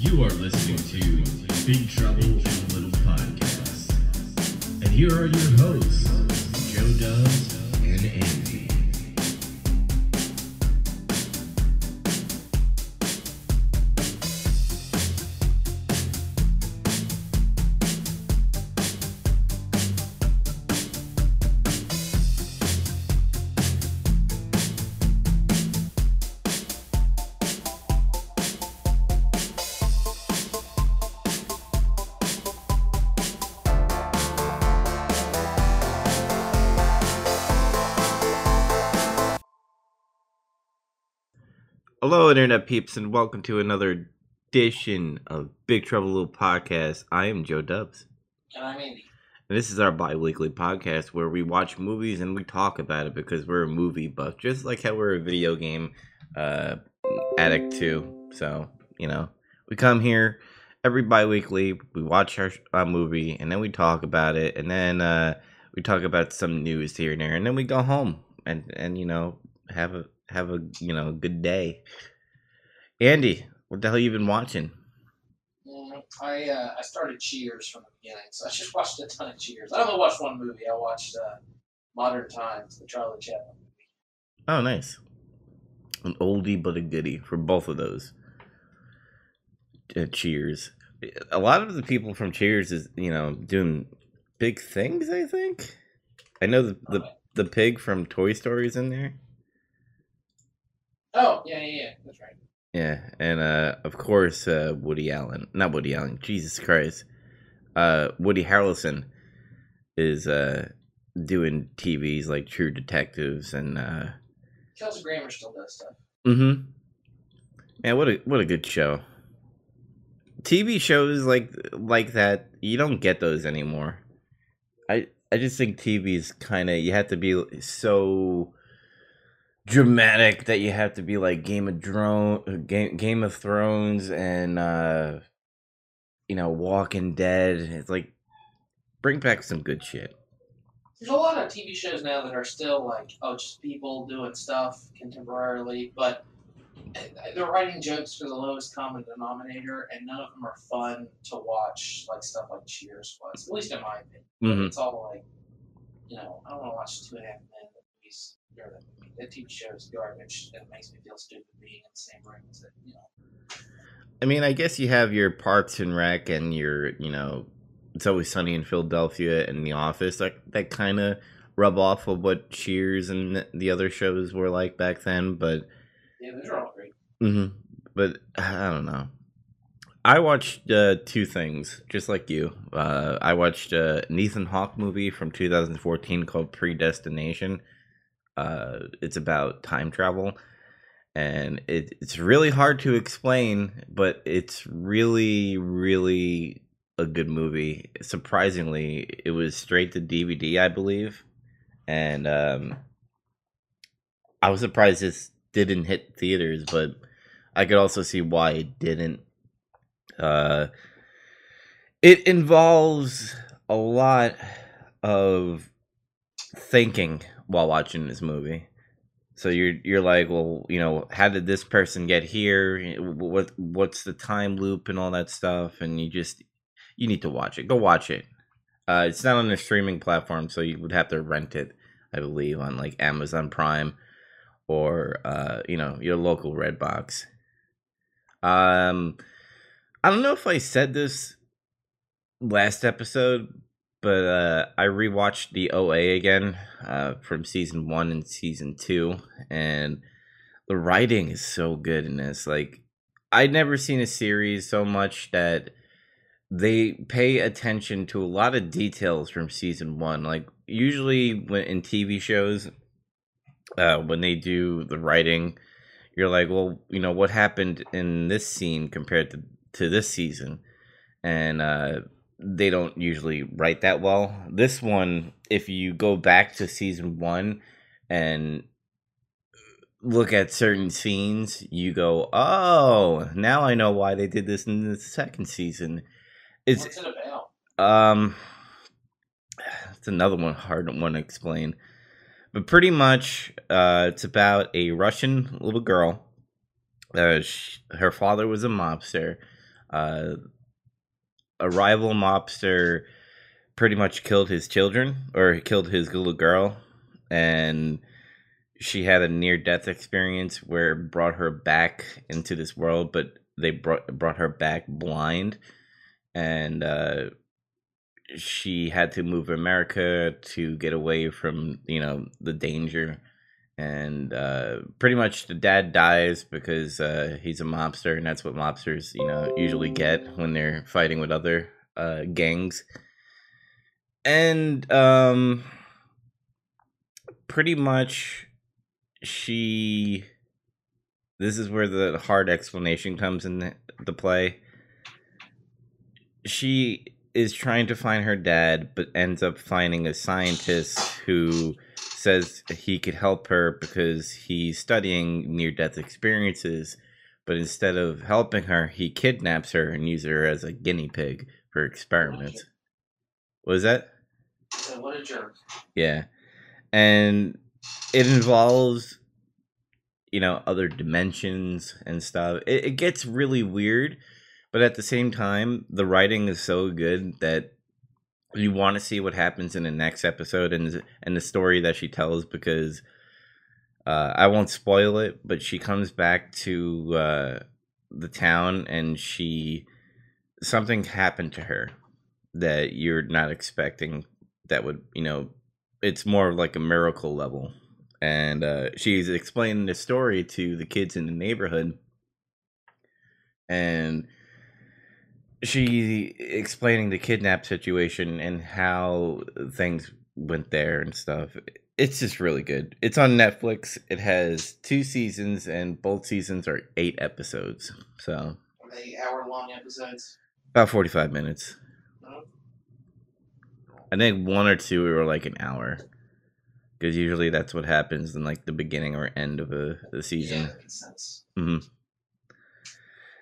You are listening to Big Trouble in Little Podcasts. And here are your hosts, Joe Dubs and Andy. Internet peeps, and welcome to another edition of Big Trouble Little Podcast. I am Joe Dubs, And I'm Andy. and this is our bi weekly podcast where we watch movies and we talk about it because we're a movie buff, just like how we're a video game uh, addict too. So, you know, we come here every bi weekly, we watch our uh, movie, and then we talk about it, and then uh, we talk about some news here and there, and then we go home and, and you know, have a have a you know good day. Andy, what the hell you been watching? I uh, I started Cheers from the beginning, so I just watched a ton of Cheers. I only watched one movie. I watched uh, Modern Times, the Charlie Chaplin movie. Oh, nice. An oldie but a goodie for both of those. Uh, Cheers. A lot of the people from Cheers is you know doing big things. I think. I know the the, the pig from Toy Story is in there. Oh yeah, yeah, yeah, that's right. Yeah, and uh, of course uh, Woody Allen, not Woody Allen, Jesus Christ, uh, Woody Harrelson is uh, doing TVs like True Detectives and uh, Kelsey Grammer still does stuff. mm-hmm. Man, what a what a good show. TV shows like like that, you don't get those anymore. I I just think TV is kind of you have to be so dramatic that you have to be like Game of Drone, Game Game of Thrones, and uh, you know Walking Dead. It's like bring back some good shit. There's a lot of TV shows now that are still like, oh, just people doing stuff contemporarily, but uh, they're writing jokes for the lowest common denominator, and none of them are fun to watch, like stuff like Cheers was. At least in my opinion. Mhm. It's all like, you know, I don't want to watch Two and a Half Men. Movies, movie, that TV show is garbage, it makes me feel stupid being in the same room as it. You know, I mean, I guess you have your Parks and Rec and your you know It's Always Sunny in Philadelphia and The Office. That that kind of rub off of what Cheers and the other shows were like back then, but. yeah, those are all great. hmm But I don't know. I watched uh, two things, just like you. Uh, I watched uh, an Ethan Hawke movie from 2014 called Predestination. Uh, it's about time travel, and it, it's really hard to explain, but it's really, really a good movie. Surprisingly, it was straight to DVD, I believe, and um, I was surprised this didn't hit theaters, but I could also see why it didn't. Uh, it involves a lot of thinking while watching this movie. So you're you're like, well, you know, how did this person get here? What what's the time loop and all that stuff? And you just you need to watch it. Go watch it. Uh, it's not on a streaming platform, so you would have to rent it, I believe, on like Amazon Prime or uh, you know your local Redbox. Um, I don't know if I said this last episode, but uh, I rewatched the OA again uh, from season one and season two, and the writing is so good in this. Like, I'd never seen a series so much that they pay attention to a lot of details from season one. Like, usually when in TV shows, uh, when they do the writing, you're like, well, you know, what happened in this scene compared to, to this season? And uh, they don't usually write that well. This one, if you go back to season one and look at certain scenes, you go, oh, now I know why they did this in the second season. It's What's it about? um, it's another one hard one to explain, but pretty much, uh, it's about a Russian little girl. Uh, sh her father was a mobster. Uh, a rival mobster pretty much killed his children, or killed his little girl, and she had a near death experience where it brought her back into this world, but they brought brought her back blind, and uh, she had to move to America to get away from you know the danger. And uh, pretty much the dad dies because uh, he's a mobster, and that's what mobsters, you know, usually get when they're fighting with other uh, gangs. And um, pretty much she this is where the hard explanation comes in the play she is trying to find her dad but ends up finding a scientist who says he could help her because he's studying near death experiences but instead of helping her he kidnaps her and uses her as a guinea pig for experiments. What was that? Uh, what a jerk yeah. And it involves you know other dimensions and stuff. It, it gets really weird but at the same time the writing is so good that you want to see what happens in the next episode and and the story that she tells because uh, I won't spoil it, but she comes back to uh, the town and she something happened to her that you're not expecting that would you know it's more like a miracle level. And uh, she's explaining the story to the kids in the neighborhood. And she explaining the kidnap situation and how things went there and stuff it's just really good it's on netflix it has two seasons and both seasons are eight episodes so Are they hour long episodes? about 45 minutes No? i think one or two were like an hour because usually that's what happens in like the beginning or end of a, the Yeah, season that makes sense. hmm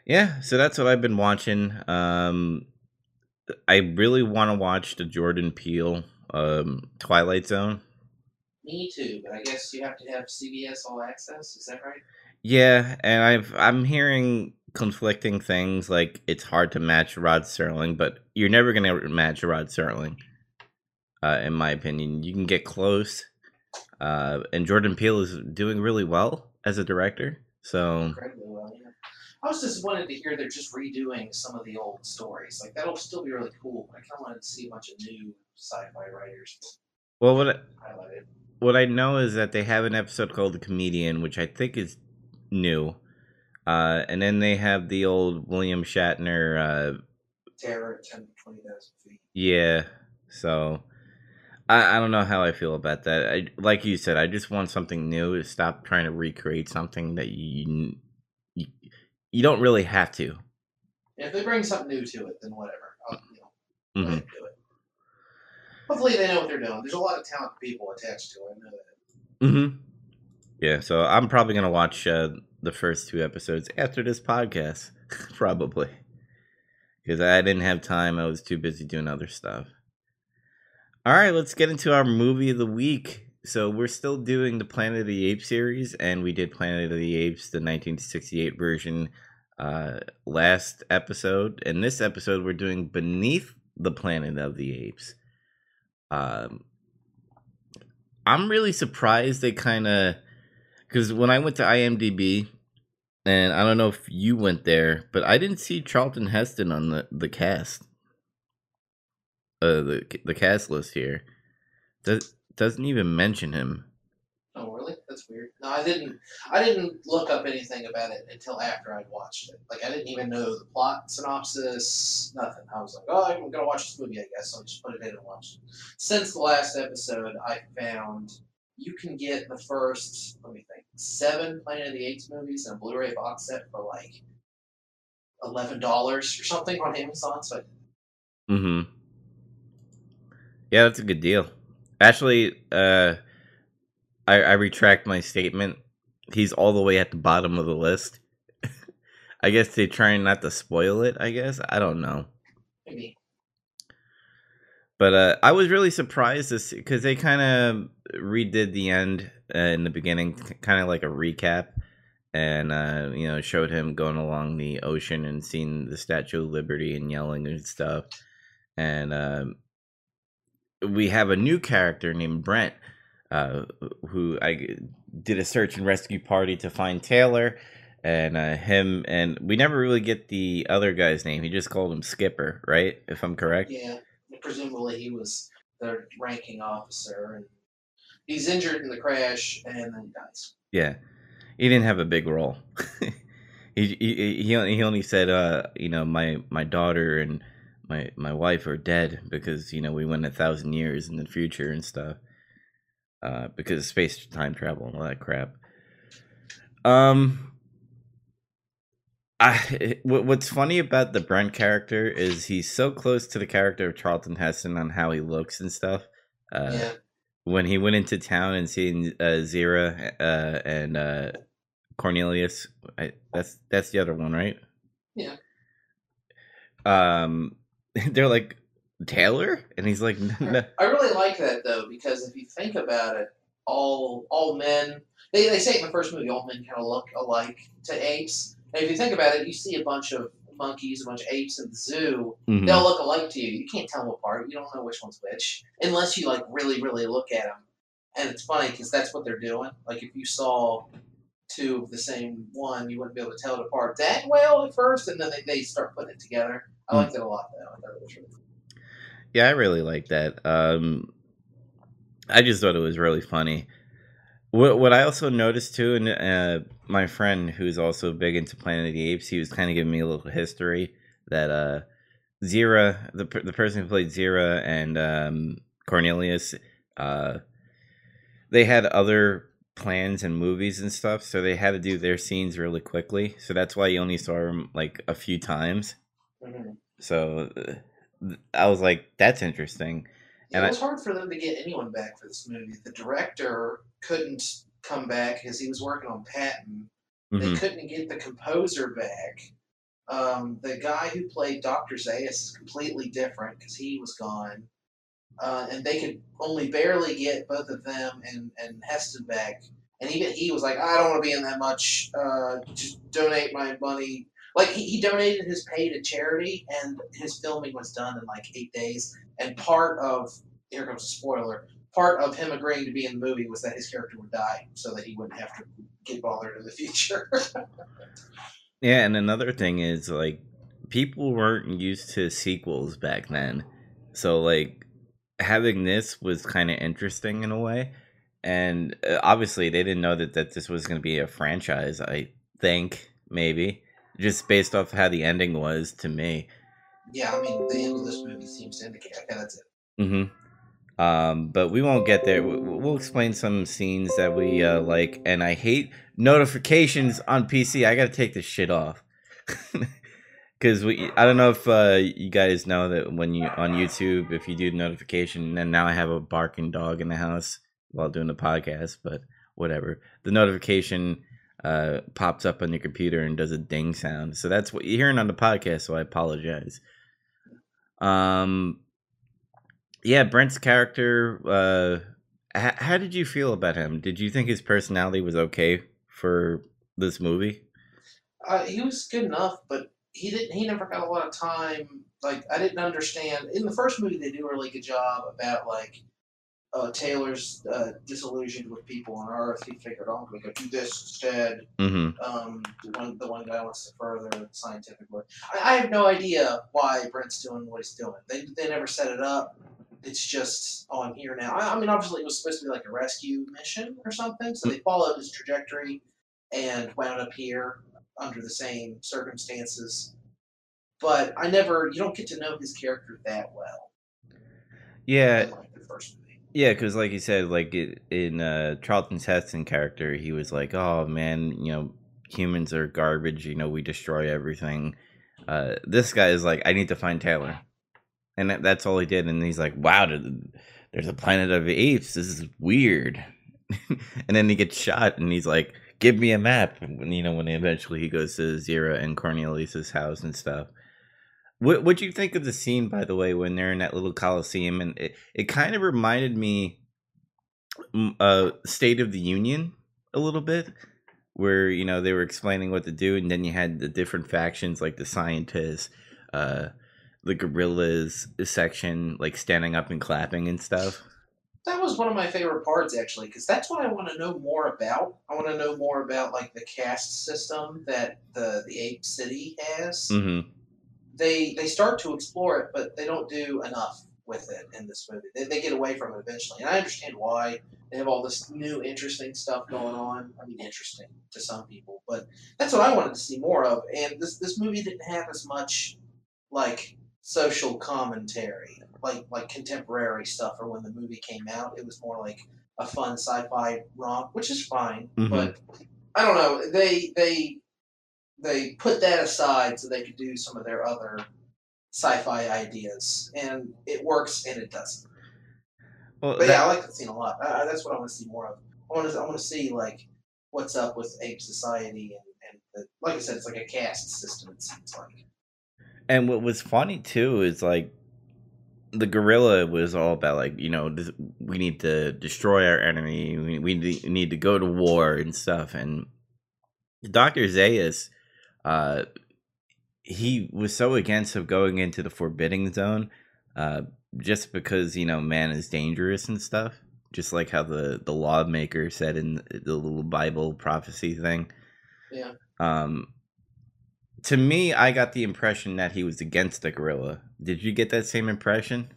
Yeah, so that's what I've been watching. Um, I really want to watch the Jordan Peele um, Twilight Zone. Me too, but I guess you have to have CBS All Access. Is that right? Yeah, and I've I'm hearing conflicting things like it's hard to match Rod Serling, but you're never gonna match Rod Serling, uh, in my opinion. You can get close, uh, and Jordan Peele is doing really well as a director. So Incredibly well, yeah. I was disappointed to hear they're just redoing some of the old stories. Like that'll still be really cool. I kind of wanted to see a bunch of new sci-fi writers well, what I- what I know is that they have an episode called The Comedian, which I think is new. Uh, and then they have the old William Shatner. Uh, Terror at 10 20,000 feet. yeah, so I, I don't know how I feel about that. I like you said, I just want something new. To stop trying to recreate something that you you, you don't really have to. If they bring something new to it, then whatever. I'll, you know, let hmm do it. Hopefully they know what they're doing. There's a lot of talented people attached to it. I know that. hmm Yeah, so I'm probably gonna watch uh, the first two episodes after this podcast, probably, because I didn't have time. I was too busy doing other stuff. All right, let's get into our movie of the week. So we're still doing the Planet of the Apes series, and we did Planet of the Apes, the 1968 version, uh, last episode. And this episode, we're doing Beneath the Planet of the Apes. Um, I'm really surprised they kind of because when I went to IMDb, and I don't know if you went there, but I didn't see Charlton Heston on the the cast, uh, the the cast list here. Does doesn't even mention him. Really? That's weird. No, I didn't. I didn't look up anything about it until after I'd watched it. Like I didn't even know the plot synopsis. Nothing. I was like, oh, I'm gonna watch this movie. I guess so I just put it in and watched it. Since the last episode, I found you can get the first. Let me think. Seven Planet of the Apes movies in a Blu-ray box set for like eleven dollars or something on Amazon. So I Mm-hmm. Yeah, that's a good deal. Actually, uh, I I retract my statement. He's all the way at the bottom of the list. I guess they're trying not to spoil it. I guess I don't know. maybe But uh, I was really surprised to see because they kind of redid the end uh, in the beginning, kind of like a recap, and uh, you know showed him going along the ocean and seeing the Statue of Liberty and yelling and stuff. And uh, we have a new character named Brent, uh, who I did a search and rescue party to find Taylor. And uh, him and we never really get the other guy's name. He just called him Skipper, right? If I'm correct. Yeah, presumably he was their ranking officer, and he's injured in the crash, and then he dies. Yeah, he didn't have a big role. he, he he only, he only said, uh, you know, my my daughter and my my wife are dead because you know we went a thousand years in the future and stuff. Uh, because of space time travel and all that crap. Um, I what's funny about the Brent character is he's so close to the character of Charlton Heston on how he looks and stuff. Uh, yeah, when he went into town and seeing uh, Zira uh, and uh, Cornelius, I, that's that's the other one, right? Yeah. Um, they're like Taylor, and he's like, no. I really like that though because if you think about it, all all men they, they say in the first movie all men kind of look alike to apes. And if you think about it, you see a bunch of monkeys, a bunch of apes in the zoo. Mhm. They all look alike to you. You can't tell them apart. You don't know which one's which unless you like really really look at them. And it's funny because that's what they're doing. Like if you saw two of the same one, you wouldn't be able to tell it apart that well at first, and then they, they start putting it together. I Hmm. liked it a lot though. I thought it was really cool. Yeah, I really like that. Um, I just thought it was really funny. What what I also noticed too, and uh, my friend who's also big into Planet of the Apes, he was kind of giving me a little history that uh, Zira, the the person who played Zira and um, Cornelius, uh, they had other plans and movies and stuff, so they had to do their scenes really quickly. So that's why you only saw them like a few times. Mhm. So uh, I was like, that's interesting. Yeah, And it I- was hard for them to get anyone back for this movie. The director couldn't come back because he was working on Patton. They Mhm. couldn't get the composer back. Um, the guy who played Dr. Zaius is completely different because he was gone. Uh, and they could only barely get both of them and, and Heston back. And even he was like, I don't want to be in that much. Uh, just donate my money. Like, he, he donated his pay to charity, and his filming was done in like eight days. And part of, here comes a spoiler, part of him agreeing to be in the movie was that his character would die so that he wouldn't have to get bothered in the future. Yeah, and another thing is like people weren't used to sequels back then. So like having this was kind of interesting in a way. And uh, obviously they didn't know that that this was going to be a franchise, I think, maybe. Just based off how the ending was to me. yeah, I mean, the end of this movie seems to indicate, okay, that's it. Mhm. Um, but we won't get there. We- We'll explain some scenes that we uh, like, and I hate notifications on PC. I gotta take this shit off because we. I don't know if uh, you guys know that when you on YouTube, if you do notification, and now I have a barking dog in the house while doing the podcast, but whatever. The notification uh, pops up on your computer and does a ding sound. So that's what you're hearing on the podcast. So I apologize. Um, yeah, Brent's character. Uh, how did you feel about him? Did you think his personality was okay for this movie? Uh, he was good enough, but he didn't. He never got a lot of time. Like I didn't understand. In the first movie, they do a really good job about like uh, Taylor's uh, disillusioned with people on Earth. He figured, oh, I'm going to go do this instead. Mm-hmm. Um, the one, the one guy wants to further scientifically. I, I have no idea why Brent's doing what he's doing. They, they never set it up. It's just, oh, I'm here now. I, I mean, obviously, it was supposed to be like a rescue mission or something, so they followed his trajectory and wound up here under the same circumstances. But I never, you don't get to know his character that well. Yeah, like the first. Yeah, because like you said, like it, in uh, Charlton Heston character, he was like, "Oh man, you know, humans are garbage. You know, we destroy everything." Uh, this guy is like, "I need to find Taylor," and that, that's all he did. And he's like, "Wow, there- there's a planet of apes. This is weird." and then he gets shot, and he's like, "Give me a map." And you know, when eventually he goes to Zira and Cornelius's house and stuff. What What'd you think of the scene, by the way, when they're in that little coliseum? And it, it kind of reminded me, mm, uh, State of the Union a little bit, where you know they were explaining what to do, and then you had the different factions like the scientists, uh, the gorillas section, like standing up and clapping and stuff. That was one of my favorite parts, actually, because that's what I want to know more about. I want to know more about like the caste system that the the Ape City has. Mm-hmm. They they start to explore it, but they don't do enough with it in this movie. They, they get away from it eventually, and I understand why. They have all this new interesting stuff going on. I mean, interesting to some people, but that's what I wanted to see more of. And this this movie didn't have as much like social commentary, like like contemporary stuff, or when the movie came out, it was more like a fun sci-fi romp, which is fine. Mhm. But I don't know. They they they put that aside so they could do some of their other sci-fi ideas, and it works and it doesn't. Well, But that- yeah, I like that scene a lot. I, that's what I want to see more of. I want to I want to see like what's up with ape society and and the, like I said, it's like a caste system. It seems like. And what was funny too is like the gorilla was all about like you know this, we need to destroy our enemy. We, we need- need to go to war and stuff. And Doctor Zaius, uh, he was so against of going into the forbidding zone, uh, just because you know man is dangerous and stuff. Just like how the the lawmaker said in the little Bible prophecy thing. Yeah. Um, to me, I got the impression that he was against the gorilla. Did you get that same impression?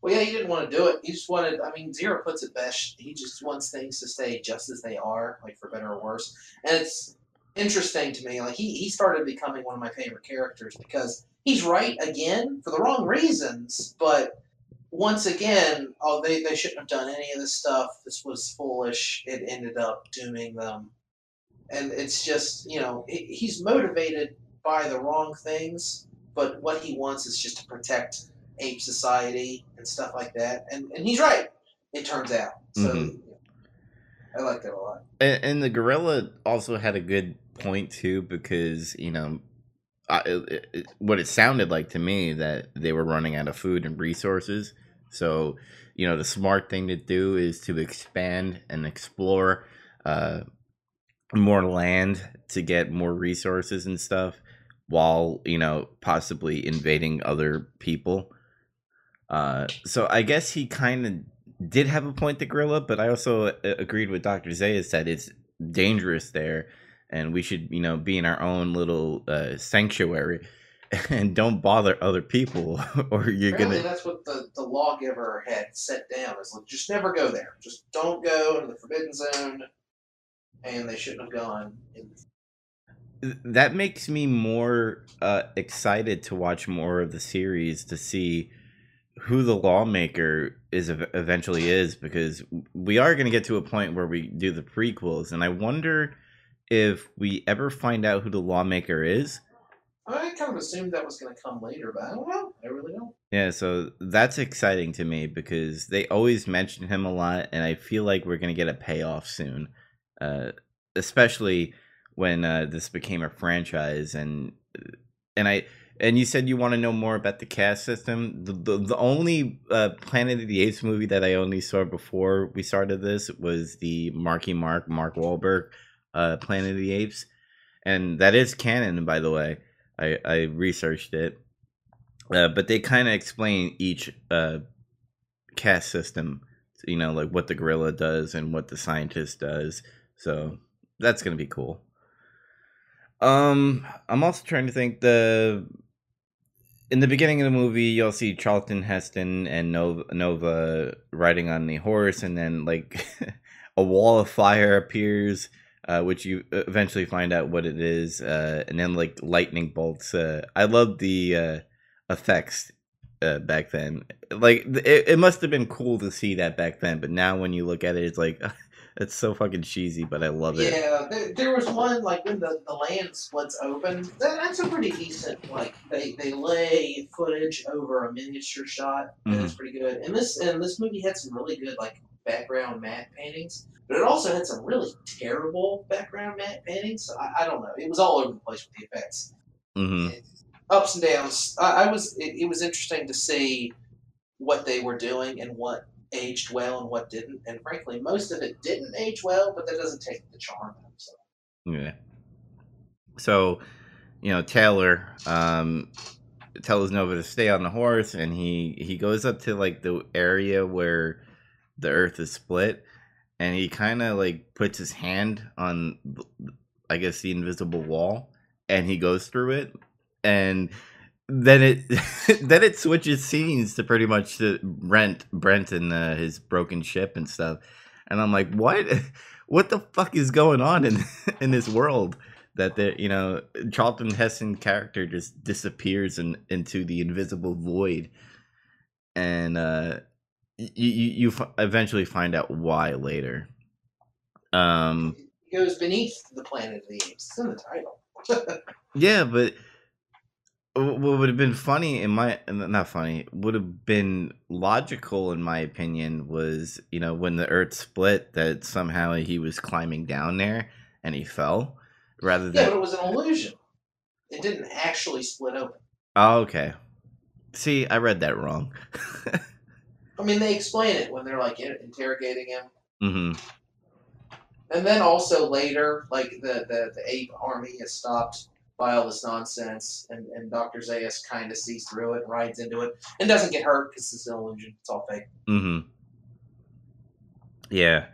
Well, yeah, he didn't want to do it. He just wanted. I mean, Zira puts it best. He just wants things to stay just as they are, like for better or worse. And it's interesting to me. Like he he started becoming one of my favorite characters because he's right again for the wrong reasons, but once again, oh, they they shouldn't have done any of this stuff. This was foolish. It ended up dooming them, and it's just you know he, he's motivated by the wrong things, but what he wants is just to protect ape society and stuff like that. And and he's right. It turns out. So Mhm. I like that a lot. And, and the gorilla also had a good point too, because you know, I, it, it, what it sounded like to me that they were running out of food and resources. So, you know, the smart thing to do is to expand and explore uh, more land to get more resources and stuff, while you know possibly invading other people. Uh, so I guess he kind of did have a point, the gorilla, but I also uh, agreed with Doctor Zaius that it's dangerous there, and we should, you know, be in our own little uh, sanctuary and don't bother other people, or you're Apparently, gonna. that's what the, the lawgiver had set down. Is like, just never go there. Just don't go into the forbidden zone. And they shouldn't have gone. In That makes me more uh, excited to watch more of the series to see who the lawmaker is eventually is because we are going to get to a point where we do the prequels and i wonder if we ever find out who the lawmaker is I kind of assumed that was going to come later, but I don't know. I really don't. Yeah, so that's exciting to me because they always mention him a lot, and I feel like we're gonna get a payoff soon, uh, especially when uh, this became a franchise. And and I and you said you want to know more about the caste system. The the, the only uh, Planet of the Apes movie that I only saw before we started this was the Marky Mark Mark Wahlberg uh, Planet of the Apes, and that is canon, by the way. I I researched it. Uh, but they kind of explain each uh, caste system, you know, like what the gorilla does and what the scientist does. So that's gonna be cool. Um, I'm also trying to think the in the beginning of the movie, you'll see Charlton Heston and Nova, Nova riding on the horse, and then like a wall of fire appears, uh, which you eventually find out what it is, uh, and then like lightning bolts. Uh, I love the uh, effects uh, back then. Like it, it must have been cool to see that back then, but now when you look at it, it's like it's so fucking cheesy, but I love it. Yeah, there, there was one like when the, the land splits open. That, that's a pretty decent like they, they lay footage over a miniature shot. and Mm-hmm. it's pretty good. And this and this movie had some really good like background matte paintings, but it also had some really terrible background matte paintings. So I, I don't know. It was all over the place with the effects, hmm ups and downs. I, I was it, it was interesting to see what they were doing and what aged well and what didn't. And frankly, most of it didn't age well, but that doesn't take the charm out. So. Yeah. So, you know, Taylor um tells Nova to stay on the horse and he he goes up to like the area where the earth is split and he kind of like puts his hand on I guess the invisible wall and he goes through it and then it then it switches scenes to pretty much to Brent Brent and uh, his broken ship and stuff and I'm like what? What the fuck is going on in in this world that the you know Charlton Heston character just disappears in, into the invisible void, and uh, you you, you f- eventually find out why later. Um, goes beneath the planet of the apes. It's in the title. yeah, but what would have been funny in my not funny would have been logical in my opinion was you know when the Earth split that somehow he was climbing down there and he fell rather Yeah, than but it was an illusion. It didn't actually split open. Oh, okay. See, I read that wrong. I mean, they explain it when they're like in- interrogating him, hmm and then also later, like the the, the ape army is stopped by all this nonsense, and, and Doctor Zaius kind of sees through it, and rides into it, and doesn't get hurt because it's an illusion. It's all fake. hmm Yeah.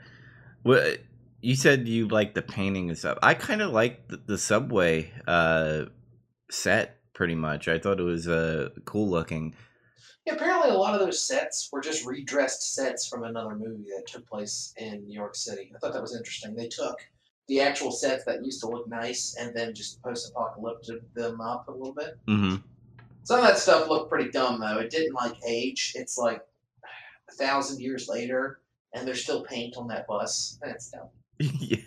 Well, you said you like the painting and stuff. I kind of like the, the subway uh, set pretty much. I thought it was uh, cool looking. Apparently, a lot of those sets were just redressed sets from another movie that took place in New York City. I thought that was interesting. They took the actual sets that used to look nice and then just post-apocalyptic them up a little bit. hmm Some of that stuff looked pretty dumb though. It didn't like age. It's like a thousand years later, and there's still paint on that bus. That's dumb. yeah.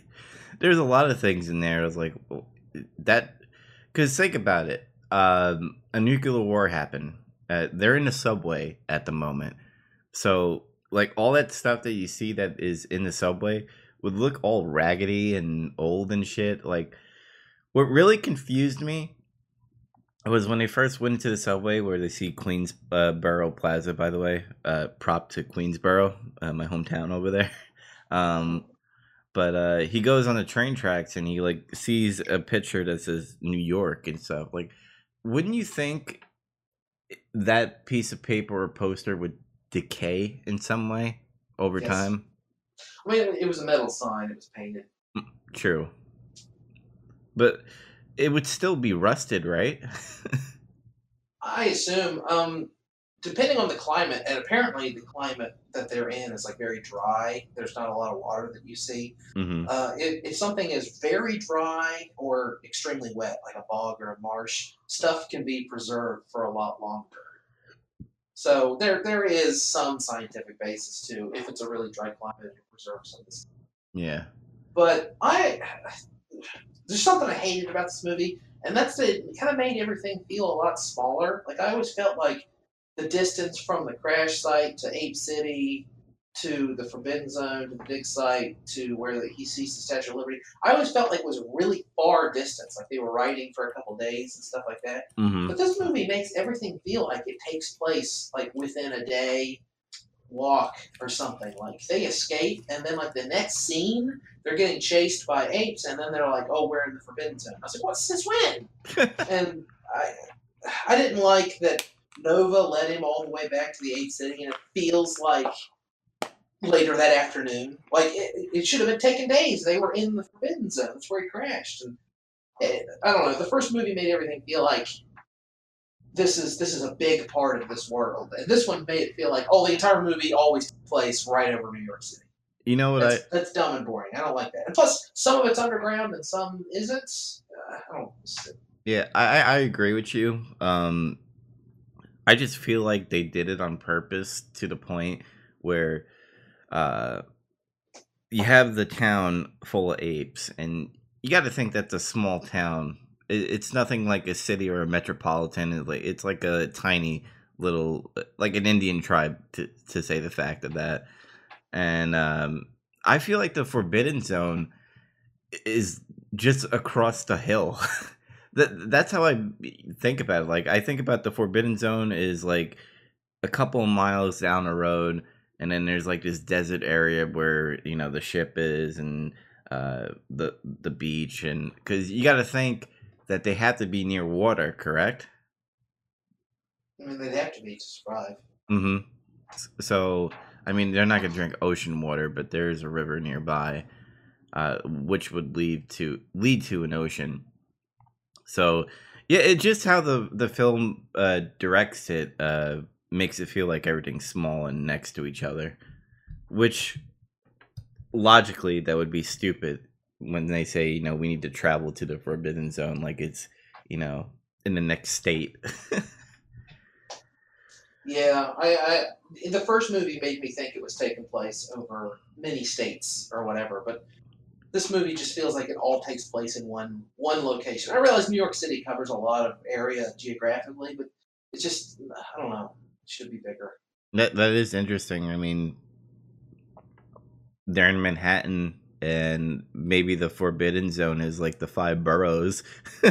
There's a lot of things in there. I was like, that. Because think about it. Um, a nuclear war happened. Uh, they're in the subway at the moment. So, like, all that stuff that you see that is in the subway would look all raggedy and old and shit. Like, what really confused me was when they first went into the subway where they see Queensboro Plaza, by the way, uh, prop to Queensboro, uh, my hometown over there. Um, but uh he goes on the train tracks and he like sees a picture that says New York and stuff. Like, wouldn't you think that piece of paper or poster would decay in some way over Yes. time? I mean, it was a metal sign. It was painted. True. But it would still be rusted, right? I assume, um, depending on the climate, and apparently the climate that they're in is like very dry. There's not a lot of water that you see. hmm Uh, if, if something is very dry or extremely wet, like a bog or a marsh, stuff can be preserved for a lot longer. So there there is some scientific basis to if it's a really dry climate, it preserves some of this. Yeah. But I there's something I hated about this movie, and that's that it kind of made everything feel a lot smaller. Like I always felt like the distance from the crash site to Ape City to the Forbidden Zone to the dig site to where the, he sees the Statue of Liberty, I always felt like it was a really far distance. Like they were riding for a couple days and stuff like that. hmm But this movie makes everything feel like it takes place like within a day walk or something. Like they escape and then like the next scene they're getting chased by apes and then they're like, Oh, we're in the Forbidden Zone. I was like, What's this when? and I I didn't like that Nova led him all the way back to the Ape City and it feels like later that afternoon. Like it, it should have been taken days. They were in the Forbidden Zone. That's where he crashed. And it, I don't know. The first movie made everything feel like this is this is a big part of this world, and this one made it feel like oh, the entire movie always took place right over New York City. You know what That's, that's dumb and boring. I don't like that. And plus, some of it's underground and some isn't. Uh, I don't. Yeah, I I I agree with you. Um, I just feel like they did it on purpose to the point where, uh, you have the town full of apes, and you got to think that's a small town. It, it's nothing like a city or a metropolitan. It's like it's like a tiny little, like an Indian tribe to to say the fact of that. And um, I feel like the Forbidden Zone is just across the hill. that that's how I think about it. Like I think about the Forbidden Zone is like a couple of miles down the road, and then there's like this desert area where you know the ship is, and uh, the the beach, and because you got to think that they have to be near water, correct? I mean, they'd have to be to survive. Mm-hmm. So, I mean, they're not gonna drink ocean water, but there's a river nearby, uh, which would lead to lead to an ocean. So, yeah, it just how the the film uh, directs it uh, makes it feel like everything's small and next to each other, which logically that would be stupid when they say you know we need to travel to the forbidden zone like it's you know in the next state. Yeah, I, I the first movie made me think it was taking place over many states or whatever, but this movie just feels like it all takes place in one one location. I realize New York City covers a lot of area geographically, but it's just I don't know, it should be bigger. That that is interesting. I mean, they're in Manhattan, and maybe the Forbidden Zone is like the five boroughs.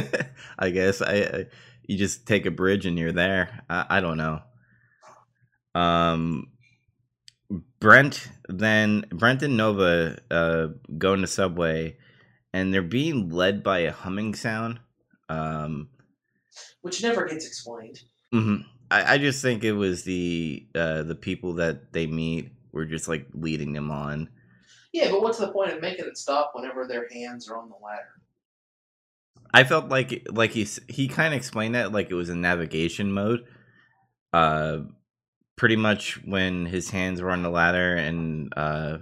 I guess I, I you just take a bridge and you're there. I, I don't know. Um, Brent then Brent and Nova uh, go into subway, and they're being led by a humming sound. Um, Which never gets explained. mhm. I, I just think it was the uh, the people that they meet were just like leading them on. Yeah, but what's the point of making it stop whenever their hands are on the ladder? I felt like like he he kind of explained that like it was in navigation mode. Uh, pretty much when his hands were on the ladder, and uh,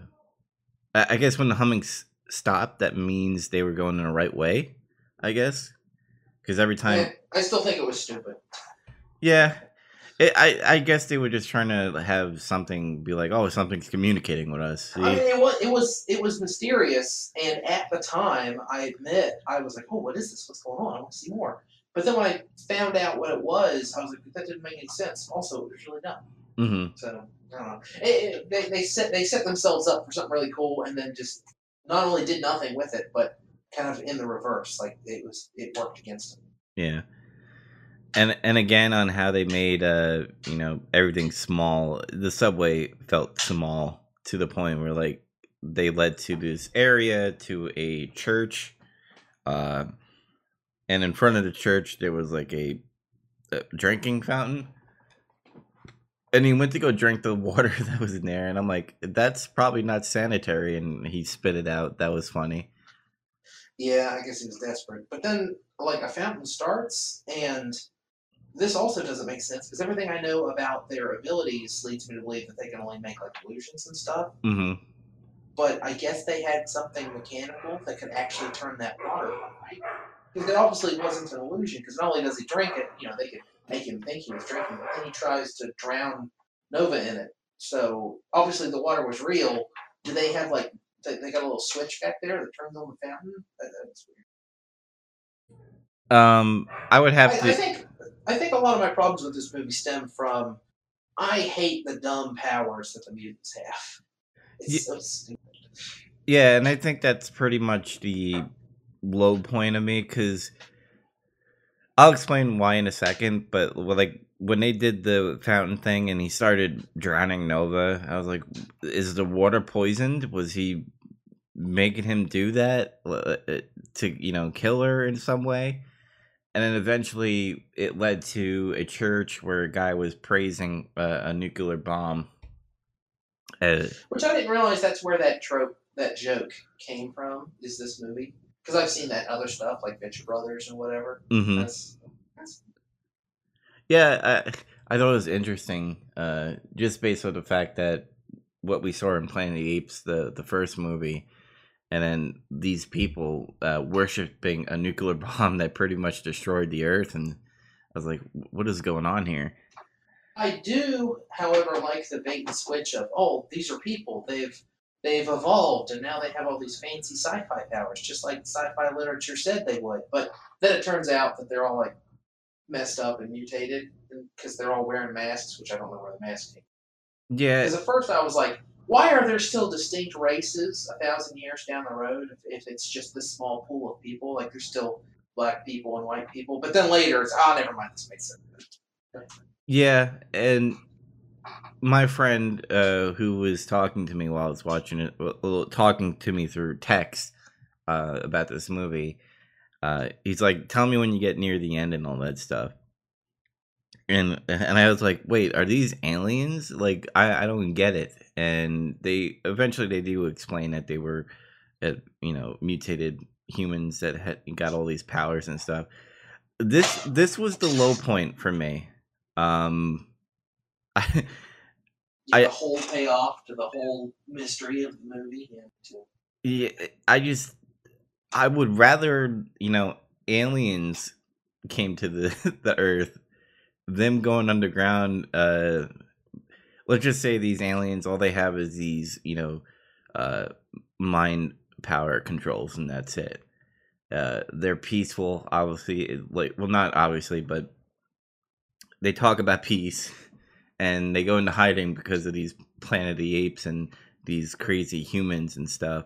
I, guess when the humming s- stopped, that means they were going in the right way. I guess because every time, Yeah, I still think it was stupid. yeah. It, I I guess they were just trying to have something be like, oh, something's communicating with us. See? I mean, it was it was it was mysterious, and at the time, I admit, I was like, "Oh, what is this? What's going on? I want to see more." But then when I found out what it was, I was like, "That didn't make any sense." Also, it was really dumb. Hmm So I don't know. It, it- they they set they set themselves up for something really cool, and then just not only did nothing with it, but kind of in the reverse. Like it was it worked against them. Yeah. And and again on how they made uh you know everything small. The subway felt small to the point where like they led to this area to a church, uh, and in front of the church there was like a, a drinking fountain. And he went to go drink the water that was in there, and I'm like, "That's probably not sanitary." And he spit it out. That was funny. Yeah, I guess he was desperate. But then, like, a fountain starts, and this also doesn't make sense because everything I know about their abilities leads me to believe that they can only make like illusions and stuff. hmm But I guess they had something mechanical that could actually turn that water on, right? Because it obviously wasn't an illusion. Because not only does he drink it, you know, they could make him think he was drinking, but then he tries to drown Nova in it. So obviously the water was real. Do they have like they, they got a little switch back there that turns on the fountain? That, that's weird. Um, I would have I, to. I think I think a lot of my problems with this movie stem from I hate the dumb powers that the mutants have. It's Ye- so stupid. Yeah, and I think that's pretty much the low point of me because I'll explain why in a second. But like when they did the fountain thing and he started drowning Nova, I was like, "Is the water poisoned? Was he making him do that uh, to you know kill her in some way?" And then eventually, it led to a church where a guy was praising uh, a nuclear bomb. Uh, Which I didn't realize that's where that trope, that joke came from. Is this movie? Because I've seen that other stuff like Venture Brothers and whatever. mhm. That's, that's Yeah, I, I thought it was interesting, uh, just based on the fact that what we saw in Planet of the Apes, the the first movie, and then these people uh, worshiping a nuclear bomb that pretty much destroyed the Earth, and I was like, what is going on here? I do, however, like the bait and switch of oh, these are people. They've they've evolved and now they have all these fancy sci-fi powers, just like sci-fi literature said they would. But then it turns out that they're all like messed up and mutated because they're all wearing masks, which I don't know where the masks came. Yeah, Because at first I was like, why are there still distinct races a thousand years down the road if, if it's just this small pool of people? Like there's still black people and white people. But then later it's oh, never mind, this makes sense. yeah, and my friend uh, who was talking to me while I was watching it, well, talking to me through text, uh, about this movie. Uh, he's like, "Tell me when you get near the end and all that stuff." And and I was like, "Wait, are these aliens? Like, I I don't get it." And they eventually they do explain that they were, uh, you know, mutated humans that had got all these powers and stuff. This this was the low point for me. Um, I, I- the whole payoff to the whole mystery of the movie. Yeah, I just I would rather, you know, aliens came to the the earth, them going underground, uh let's just say these aliens all they have is these, you know, uh mind power controls and that's it. Uh they're peaceful, obviously like well not obviously, but they talk about peace and they go into hiding because of these Planet of the Apes and these crazy humans and stuff.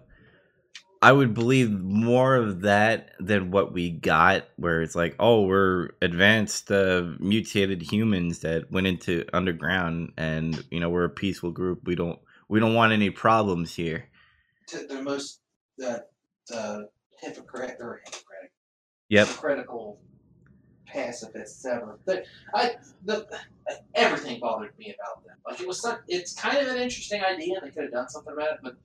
I would believe more of that than what we got, where it's like, oh, we're advanced uh, mutated humans that went into underground, and you know we're a peaceful group. We don't we don't want any problems here. to the most the the hypocrite or hypocritic Yep. hypocritical pacifists ever. The, I the everything bothered me about them. Like it was such, it's kind of an interesting idea, and they could have done something about it. But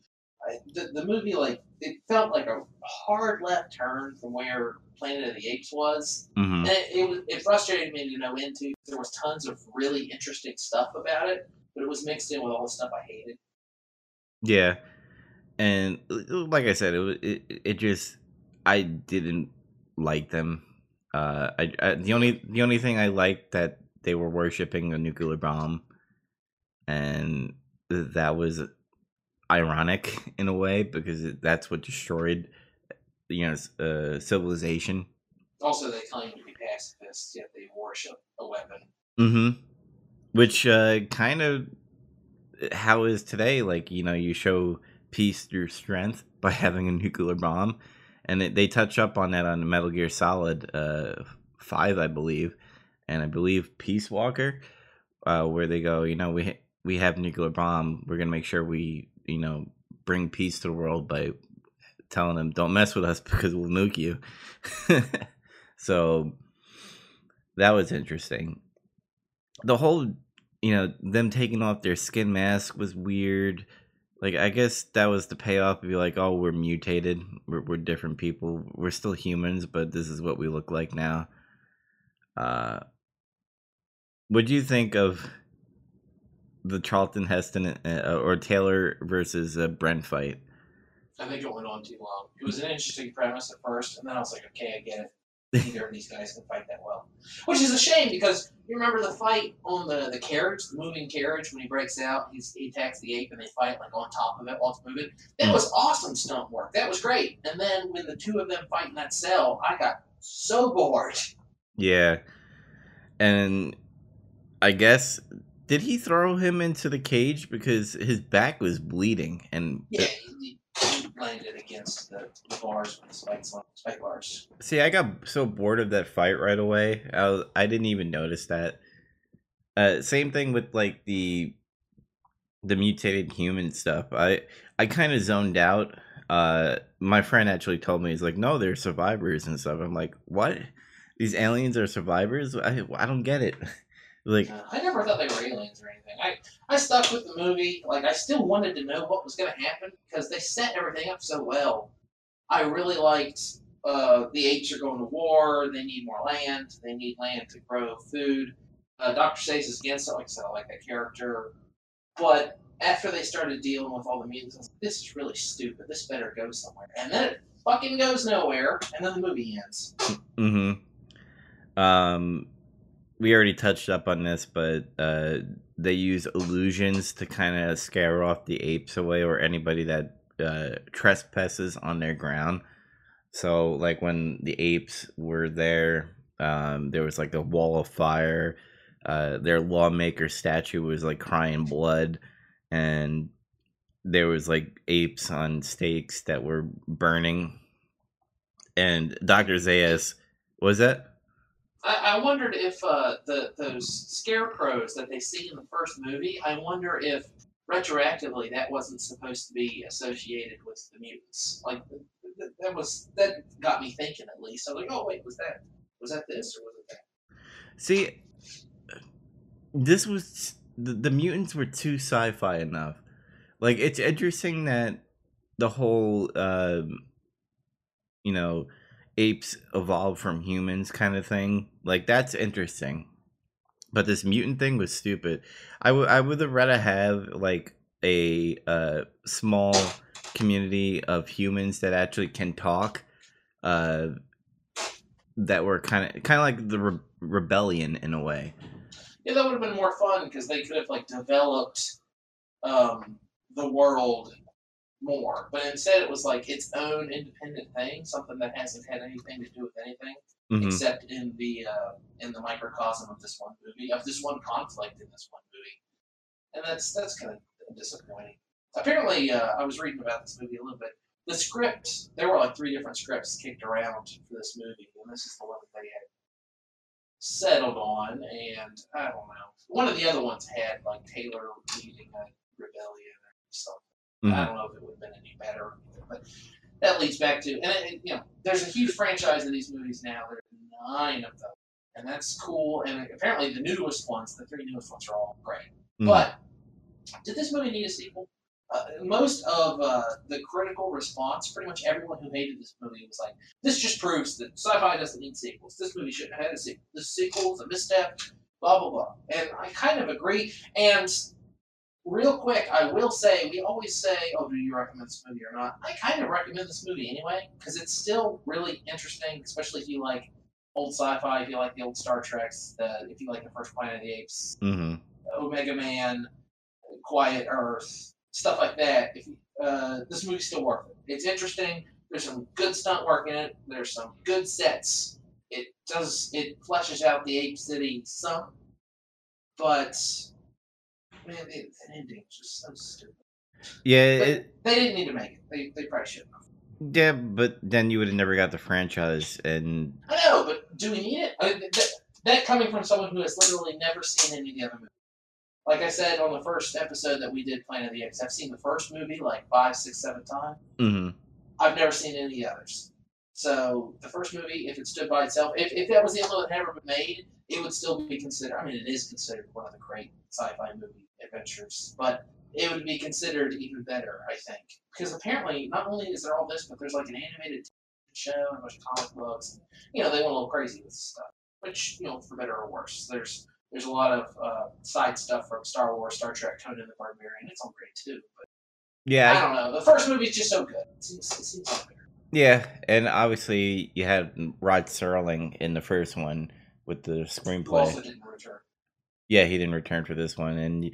I, the the movie like it felt like a hard left turn from where Planet of the Apes was, hmm and it, it was it frustrated me to know into. There was tons of really interesting stuff about it, but it was mixed in with all the stuff I hated. Yeah, and like I said, it it, it just I didn't like them. Uh, I, I the only the only thing I liked that they were worshiping a nuclear bomb, and that was ironic in a way because it, that's what destroyed you know uh, civilization. Also, they claim to be pacifists, yet they worship a weapon. Mm-hmm. Which uh, kind of how is today? Like you know, you show peace through strength by having a nuclear bomb, and it, they touch up on that on Metal Gear Solid uh, Five, I believe, and I believe Peace Walker, uh, where they go, you know, we ha- we have nuclear bomb. We're gonna make sure we you know bring peace to the world by telling them don't mess with us because we'll nuke you. so that was interesting the whole you know them taking off their skin mask was weird like i guess that was the payoff be like oh we're mutated we're, we're different people we're still humans but this is what we look like now uh what do you think of the charlton heston uh, or taylor versus uh, brent fight I think it went on too long. It was an interesting premise at first, and then I was like, okay, I get it. Neither of these guys can fight that well. Which is a shame because you remember the fight on the, the carriage, the moving carriage, when he breaks out, he's, he attacks the ape and they fight like on top of it while it's moving. That was awesome stunt work. That was great. And then when the two of them fight in that cell, I got so bored. yeah and i guess did he throw him into the cage because his back was bleeding and Yeah, he, he landed against the, the bars with the spikes on spike bars. See, I got so bored of that fight right away. I was, I didn't even notice that. Uh, same thing with like the the mutated human stuff. I I kind of zoned out. Uh, my friend actually told me he's like, no, they're survivors and stuff. I'm like, what? These aliens are survivors? I I don't get it. like, Uh, I never thought they were aliens or anything. I, I stuck with the movie. Like, I still wanted to know what was going to happen because they set everything up so well. I really liked uh, the apes are going to war. They need more land. They need land to grow food. Uh, Dr. Zaius is against it. Like I said, I like that character. But after they started dealing with all the mutants, I was like, this is really stupid. This better go somewhere. And then it fucking goes nowhere. And then the movie ends. mm-hmm. Um, we already touched up on this, but uh, they use illusions to kind of scare off the apes away or anybody that uh, trespasses on their ground. So, like when the apes were there, um, there was like a wall of fire. Uh, their lawmaker statue was like crying blood, and there was like apes on stakes that were burning. And Doctor Zaius, was that? I, I wondered if uh, the those scarecrows that they see in the first movie. I wonder if retroactively that wasn't supposed to be associated with the mutants. Like that, that was that got me thinking at least. I was like, oh wait, was that was that this or was it that? See, this was the, the mutants were too sci-fi enough. Like it's interesting that the whole um you know apes evolve from humans kind of thing. Like that's interesting. But this mutant thing was stupid. I would I would have rather have like a uh small community of humans that actually can talk uh that were kind of kind of like the re- rebellion in a way. Yeah, that would have been more fun because they could have like developed um, the world more. But instead, it was like its own independent thing, something that hasn't had anything to do with anything Mhm. except in the uh, in the microcosm of this one movie, of this one conflict in this one movie, and that's that's kind of disappointing. Apparently, uh, I was reading about this movie a little bit. The script, there were like three different scripts kicked around for this movie, and this is the one that they had settled on. And I don't know, one of the other ones had like Taylor leading a rebellion or something. I Mhm. don't know if it would have been any better, but that leads back to and you know, there's a huge franchise of these movies now. There's nine of them, and that's cool. And apparently, the newest ones, the three newest ones, are all great. Mhm. But did this movie need a sequel? Uh, most of uh, the critical response, pretty much everyone who hated this movie was like, "This just proves that sci-fi doesn't need sequels. This movie shouldn't have had a sequel. The sequel's a misstep." Blah blah blah. And I kind of agree. And real quick, I will say, we always say, "Oh, do you recommend this movie or not?" I kind of recommend this movie anyway because it's still really interesting, especially if you like old sci-fi, if you like the old Star Treks, the, if you like the first Planet of the Apes, Mhm. Omega Man, Quiet Earth, stuff like that. If you, uh, this movie's still worth it. It's interesting. There's some good stunt work in it. There's some good sets. It does it fleshes out the Ape City some, but man, the ending just so stupid. Yeah, But it, they didn't need to make it. They, they probably shouldn't have. yeah, but then you would have never got the franchise, and I know, but do we need it? I mean, that, that coming from someone who has literally never seen any of the other movies. Like I said on the first episode that we did Planet of the Apes, I've seen the first movie like five, six, seven times. mhm. I've never seen any others. So the first movie, if it stood by itself, if, if that was the only one that had ever been made, it would still be considered. I mean, it is considered one of the great sci-fi movie adventures, but it would be considered even better, I think, because apparently not only is there all this, but there's like an animated show and a bunch of comic books. You know, they went a little crazy with stuff, which you know, for better or worse. There's there's a lot of uh, side stuff from Star Wars, Star Trek, Conan the Barbarian. It's all great too, but yeah, I don't know. The first movie is just so good. It seems, it seems yeah, and obviously you had Rod Serling in the first one with the Who screenplay. also didn't return. Yeah, he didn't return for this one, and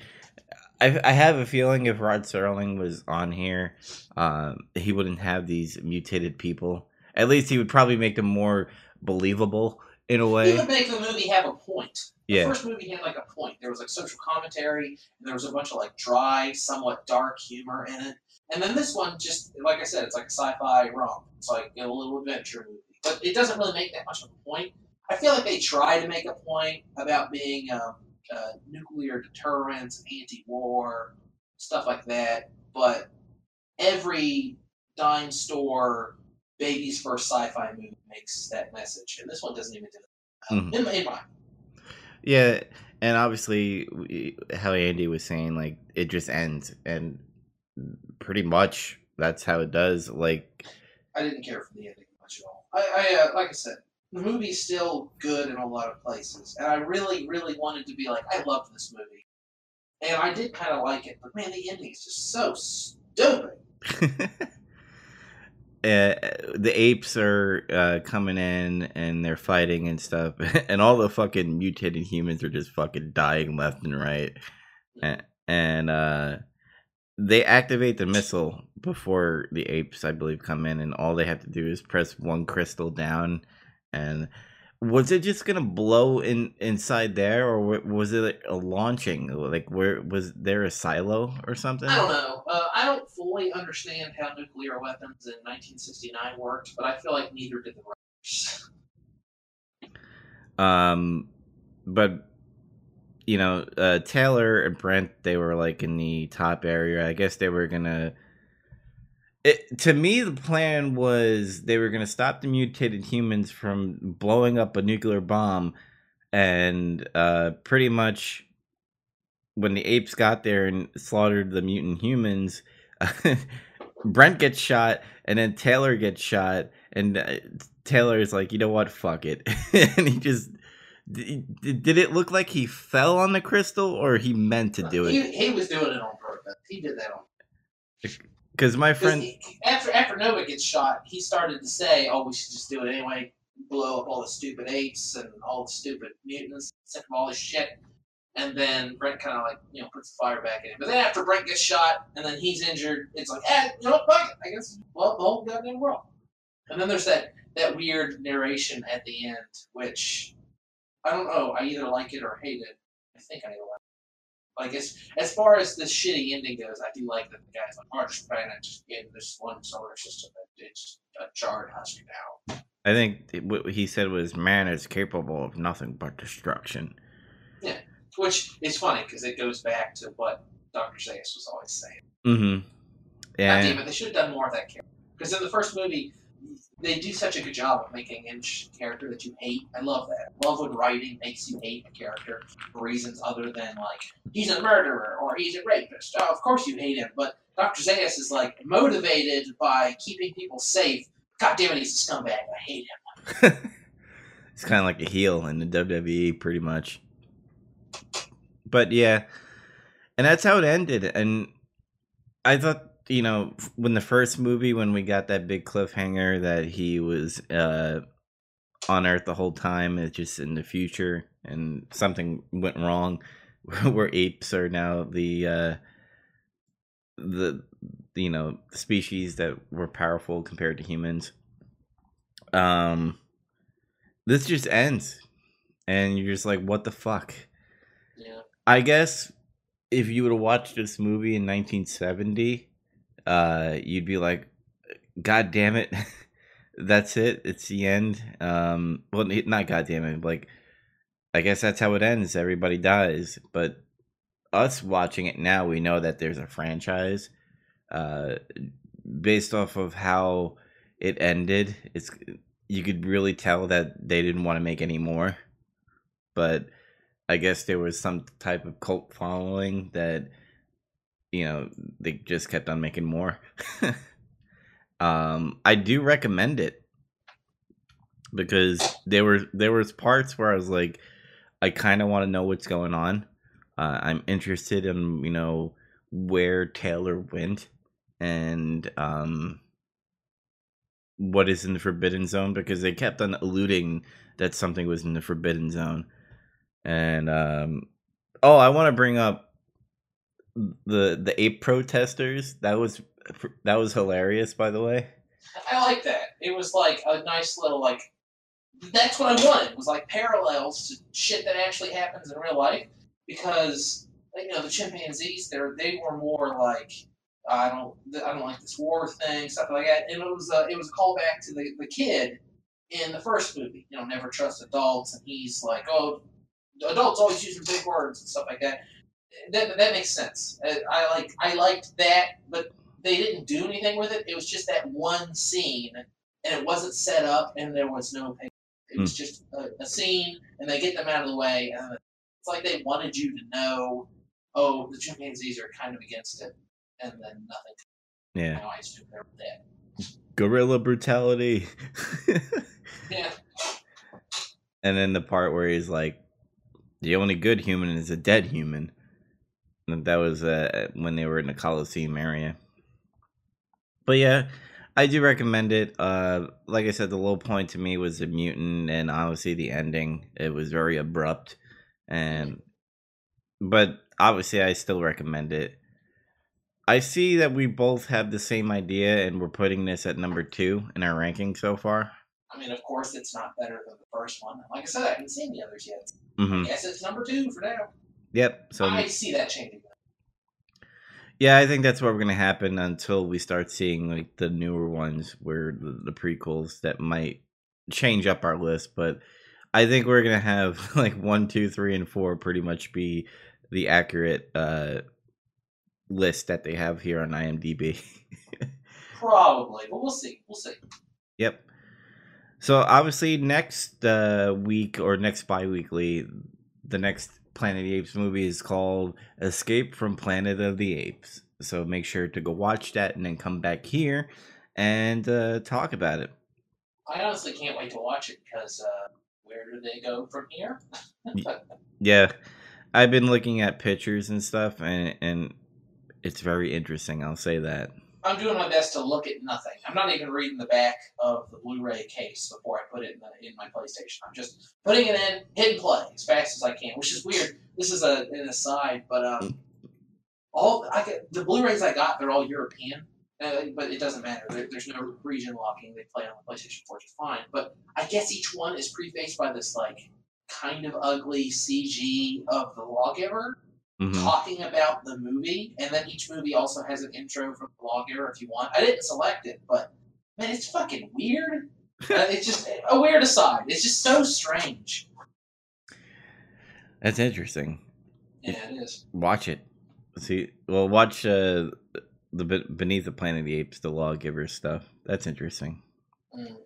I I have a feeling if Rod Serling was on here, um, he wouldn't have these mutated people. At least he would probably make them more believable in a way. He would make the movie have a point. The Yeah. first movie had like a point. There was like social commentary, and there was a bunch of like dry, somewhat dark humor in it. And then this one, just like I said, it's like a sci-fi romp. It's like a little adventure movie, but it doesn't really make that much of a point. I feel like they try to make a point about being um, uh, nuclear deterrence, anti-war, stuff like that. But every dime store, baby's first sci-fi movie makes that message, and this one doesn't even do it. Mhm. In, in my Yeah, and obviously, we- how Andy was saying, like it just ends, and pretty much that's how it does. Like, I didn't care for the ending much at all. I, I uh, like I said, the movie's still good in a lot of places, and I really, really wanted to be like, I love this movie, and I did kind of like it, but man, the ending is just so stupid. uh, the apes are uh, coming in and they're fighting and stuff, and all the fucking mutated humans are just fucking dying left and right, and, and uh, they activate the missile before the apes, I believe, come in, and all they have to do is press one crystal down, and was it just gonna blow in inside there, or was it a launching? Like, where was there a silo or something? I don't know. Uh, I don't fully understand how nuclear weapons in 1969 worked, but I feel like neither did the writers. Um, but you know, uh, Taylor and Brent, they were like in the top area. I guess they were gonna. It, to me, the plan was they were going to stop the mutated humans from blowing up a nuclear bomb, and uh, pretty much when the apes got there and slaughtered the mutant humans, Brent gets shot, and then Taylor gets shot, and uh, Taylor is like, you know what, fuck it, and he just. Did, did it look like he fell on the crystal or he meant to do it? He, he was doing it on purpose. He did that on Because my friend, he- after after Nova gets shot, he started to say, "Oh, we should just do it anyway. Blow up all the stupid apes and all the stupid mutants. Sick of all this shit." And then Brent kind of like you know puts the fire back in him. But then after Brent gets shot and then he's injured, it's like, eh, you know what? Fuck it. I guess well the whole goddamn world. And then there's that that weird narration at the end, which I don't know. I either like it or hate it. I think I like. it. Like as as far as the shitty ending goes, I do like that the guy's like, "Our planet in this one solar system, that it's a charred husk now." I think what he said was, "Man is capable of nothing but destruction." Yeah, which is funny because it goes back to what Doctor Zaius was always saying. Mm-hmm. God damn it, they should have done more of that character. Because in the first movie, they do such a good job of making a character that you hate. I love that. love when writing makes you hate a character for reasons other than like he's a murderer or he's a rapist. Oh, of course you hate him, but Doctor Zaius is like motivated by keeping people safe. God damn it, he's a scumbag. I hate him. it's kind of like a heel in the WWE, pretty much. But yeah, and that's how it ended. And I thought, you know, when the first movie, when we got that big cliffhanger that he was uh, on Earth the whole time, it's just in the future, and something went wrong, where apes are now the uh, the you know species that were powerful compared to humans. Um, this just ends, and you're just like, what the fuck? Yeah. I guess if you would have watched this movie in 1970, uh, you'd be like, God damn it. that's it. It's the end. Um, well, not God damn it. Like, I guess that's how it ends. Everybody dies. But us watching it now, we know that there's a franchise. Uh, based off of how it ended, it's you could really tell that they didn't want to make any more. But I guess there was some type of cult following that you know they just kept on making more. um, I do recommend it because there were there was parts where I was like, I kind of want to know what's going on. Uh, I'm interested in you know where Taylor went and um what is in the forbidden zone because they kept on alluding that something was in the forbidden zone and um oh i want to bring up the the ape protesters that was that was hilarious by the way I like that. It was like a nice little like. That's what I wanted. It was like parallels to shit that actually happens in real life because you know the chimpanzees they they were more like I don't I don't like this war thing stuff like that and it was a, it was a callback to the the kid in the first movie you know never trust adults and he's like oh adults always using big words and stuff like that that, that makes sense Uh, I like I liked that but they didn't do anything with it. It was just that one scene, and it wasn't set up, and there was no. pay- It was just a, a scene, and they get them out of the way, and it's like they wanted you to know, oh, the chimpanzees are kind of against it, and then nothing. yeah Now I assume they're dead. gorilla brutality Yeah, and then the part where he's like the only good human is a dead human that was uh, when they were in the coliseum area but yeah i do recommend it uh like i said the low point to me was the mutant and obviously the ending it was very abrupt and but obviously i still recommend it i see that we both have the same idea and we're putting this at number two in our ranking so far I mean, of course, it's not better than the first one. Like I said, I haven't seen the others yet. hmm Yes, it's number two for now. Yep so I see that changing. Yeah, I think that's what we're gonna happen until we start seeing like the newer ones, where the, the prequels that might change up our list. But I think we're gonna have like one, two, three, and four pretty much be the accurate uh, list that they have here on IMDb. Probably, but we'll see. We'll see. Yep. So obviously next uh, week or next bi-weekly, the next Planet of the Apes movie is called Escape from Planet of the Apes. So make sure to go watch that and then come back here and uh, talk about it. I honestly can't wait to watch it because uh, where do they go from here? Yeah, I've been looking at pictures and stuff, and and it's very interesting. I'll say that. I'm doing my best to look at nothing. I'm not even reading the back of the Blu-ray case before I put it in, the, in my PlayStation. I'm just putting it in, hit play as fast as I can, which is weird. This is a an aside, but um, all I get, the Blu-rays I got, they're all European, uh, but it doesn't matter. There, there's no region locking. They play on the PlayStation 4 just fine. But I guess each one is prefaced by this like kind of ugly CG of the lawgiver Mhm. talking about the movie, and then each movie also has an intro from the lawgiver if you want. I didn't select it, but man, it's fucking weird. Uh, it's just a weird aside. It's just so strange. That's interesting. Yeah, it is. Watch it. See, well, watch uh, the Beneath the Planet of the Apes, the Lawgiver stuff. That's interesting. Mm. All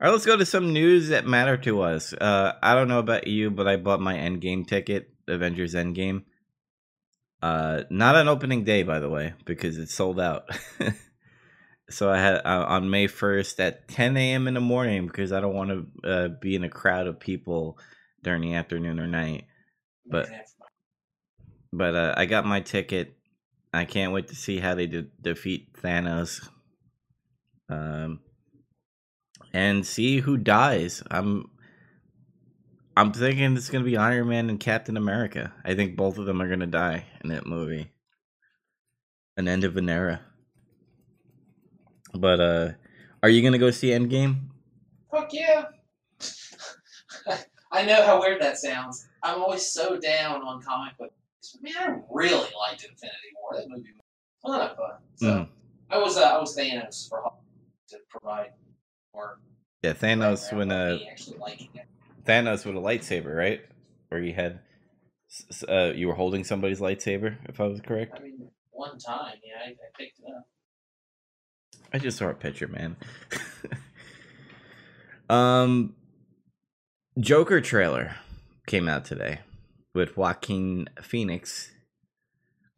right, let's go to some news that matter to us. Uh, I don't know about you, but I bought my Endgame ticket, Avengers Endgame. Uh, not on opening day, by the way, because it's sold out. so I had uh, on May first at 10 a.m. in the morning because I don't want to uh, be in a crowd of people during the afternoon or night. But- But uh, I got my ticket. I can't wait to see how they de- defeat Thanos. Um, and see who dies. I'm I'm thinking it's gonna be Iron Man and Captain America. I think both of them are gonna die in that movie. An end of an era. But uh are you gonna go see Endgame? Fuck yeah. I know how weird that sounds. I'm always so down on comic books, book. Man, I really liked Infinity War. That movie was a ton of fun. So Mm. I was uh, I was Thanos for all to provide more. Yeah, Thanos when uh actually liking it. Thanos with a lightsaber, right? Where you had uh you were holding somebody's lightsaber, if I was correct. I mean, one time, yeah, I, I picked it up. I just saw a picture, man. um, Joker trailer came out today with Joaquin Phoenix.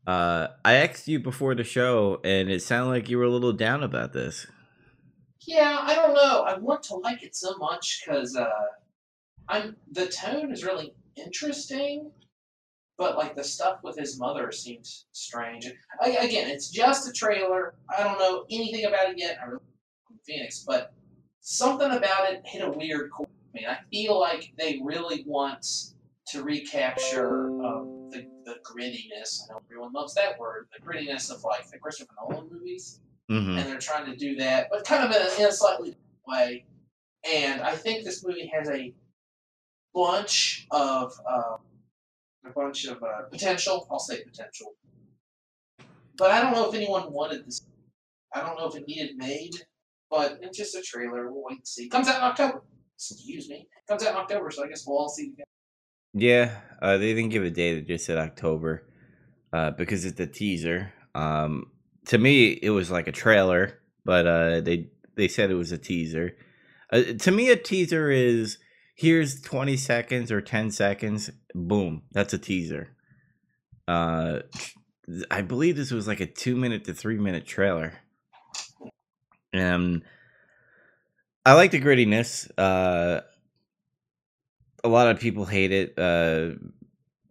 Uh, I asked you before the show, and it sounded like you were a little down about this. Yeah, I don't know. I want to like it so much because uh, I'm the tone is really interesting, but like the stuff with his mother seems strange. I, again, it's just a trailer. I don't know anything about it yet. I really Phoenix, but something about it hit a weird chord. with me. I feel like they really want to recapture um, the the grittiness. I know everyone loves that word. The grittiness of like the Christopher Nolan movies Mm-hmm. and they're trying to do that, but kind of in a, in a slightly different way. And I think this movie has a bunch of um, a bunch of uh, potential. I'll say potential, but I don't know if anyone wanted this. I don't know if it needed made, but it's just a trailer. We'll wait and see. Comes out in October. Excuse me. Comes out in October, so I guess we'll all see. together. Yeah, uh, they didn't give a date; They just said October, uh, because it's a teaser. Um, to me, it was like a trailer, but uh, they they said it was a teaser. Uh, to me, a teaser is here's twenty seconds or ten seconds, boom, that's a teaser. Uh, I believe this was like a two minute to three minute trailer, and I like the grittiness. Uh, a lot of people hate it uh,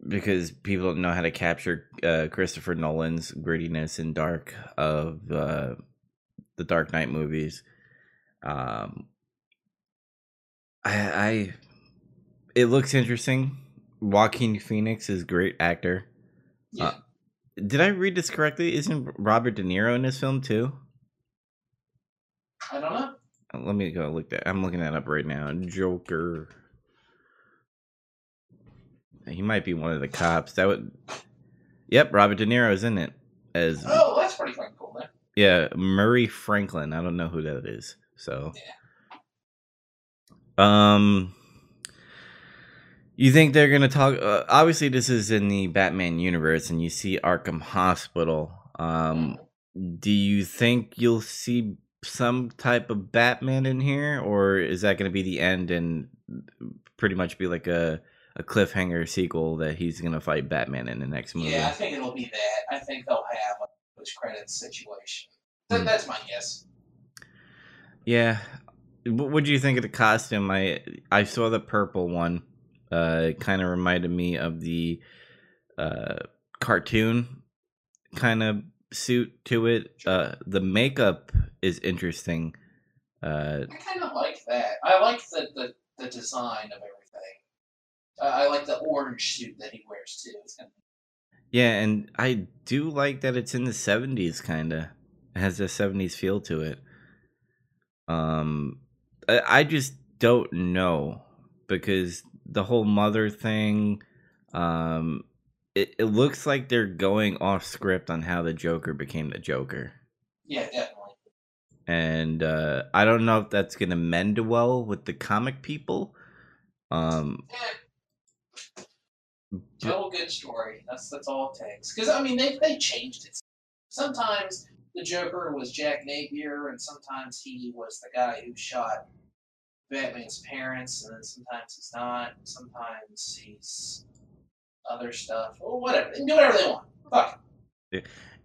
because people don't know how to capture uh, Christopher Nolan's grittiness and dark of uh, the Dark Knight movies. Um, I, I, it looks interesting. Joaquin Phoenix is a great actor. Yeah. Uh, Did I read this correctly? Isn't Robert De Niro in this film too? I don't know. Uh, Let me go look that. I'm looking that up right now. Joker. He might be one of the cops. That would. Yep, Robert De Niro is in it as Oh, that's pretty fucking cool, man. yeah Murray Franklin. I don't know who that is. So, um, you think they're gonna talk? Uh, obviously, this is in the Batman universe, and you see Arkham Hospital. Um, do you think you'll see some type of Batman in here, or is that going to be the end and pretty much be like a a cliffhanger sequel that he's going to fight Batman in the next movie? Yeah, I think it'll be that. I think they'll have a post credits situation. Th- Hmm. That's my guess. Yeah. What would you think of the costume? I I saw the purple one. Uh, it kind of reminded me of the uh cartoon kind of suit to it. Uh, the makeup is interesting. Uh, I kind of like that. I like the, the, the design of everything. Uh, I like the orange suit that he wears too. It's kind of, yeah, and I do like that it's in the seventies. Kind of it has a seventies feel to it. Um, I, just don't know because the whole mother thing. Um, it, it looks like they're going off script on how the Joker became the Joker. yeah, definitely. and uh, I don't know if that's gonna mend well with the comic people. Um, Eh, tell a good story. That's that's all it takes. Because I mean, they they changed it. Sometimes the Joker was Jack Napier, and sometimes he was the guy who shot Batman's parents, and then sometimes he's not. Sometimes he's other stuff or whatever. They do whatever they want. Fuck.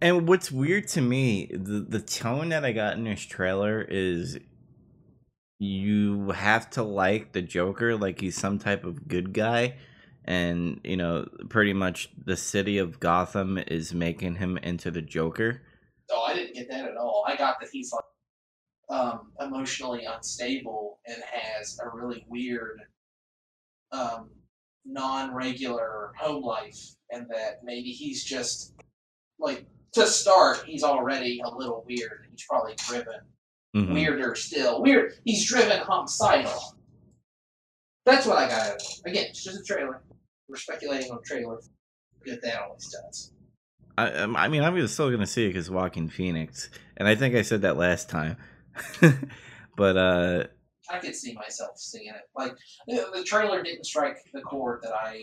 and what's weird to me, the the tone that I got in this trailer is you have to like the Joker like he's some type of good guy. And you know, pretty much the city of Gotham is making him into the Joker. Oh, I didn't get that at all. I got that he's like um, emotionally unstable and has a really weird, um, non-regular home life, and that maybe he's just like to start, he's already a little weird. He's probably driven Mhm. weirder still. Weird. He's driven homicidal. That's what I got. Out of it. Again, it's just a trailer. We're speculating on a trailer. Good that always does. I, um, I mean, I'm still gonna see it because Joaquin Phoenix, and I think I said that last time. but uh, I could see myself seeing it. Like the, the trailer didn't strike the chord that I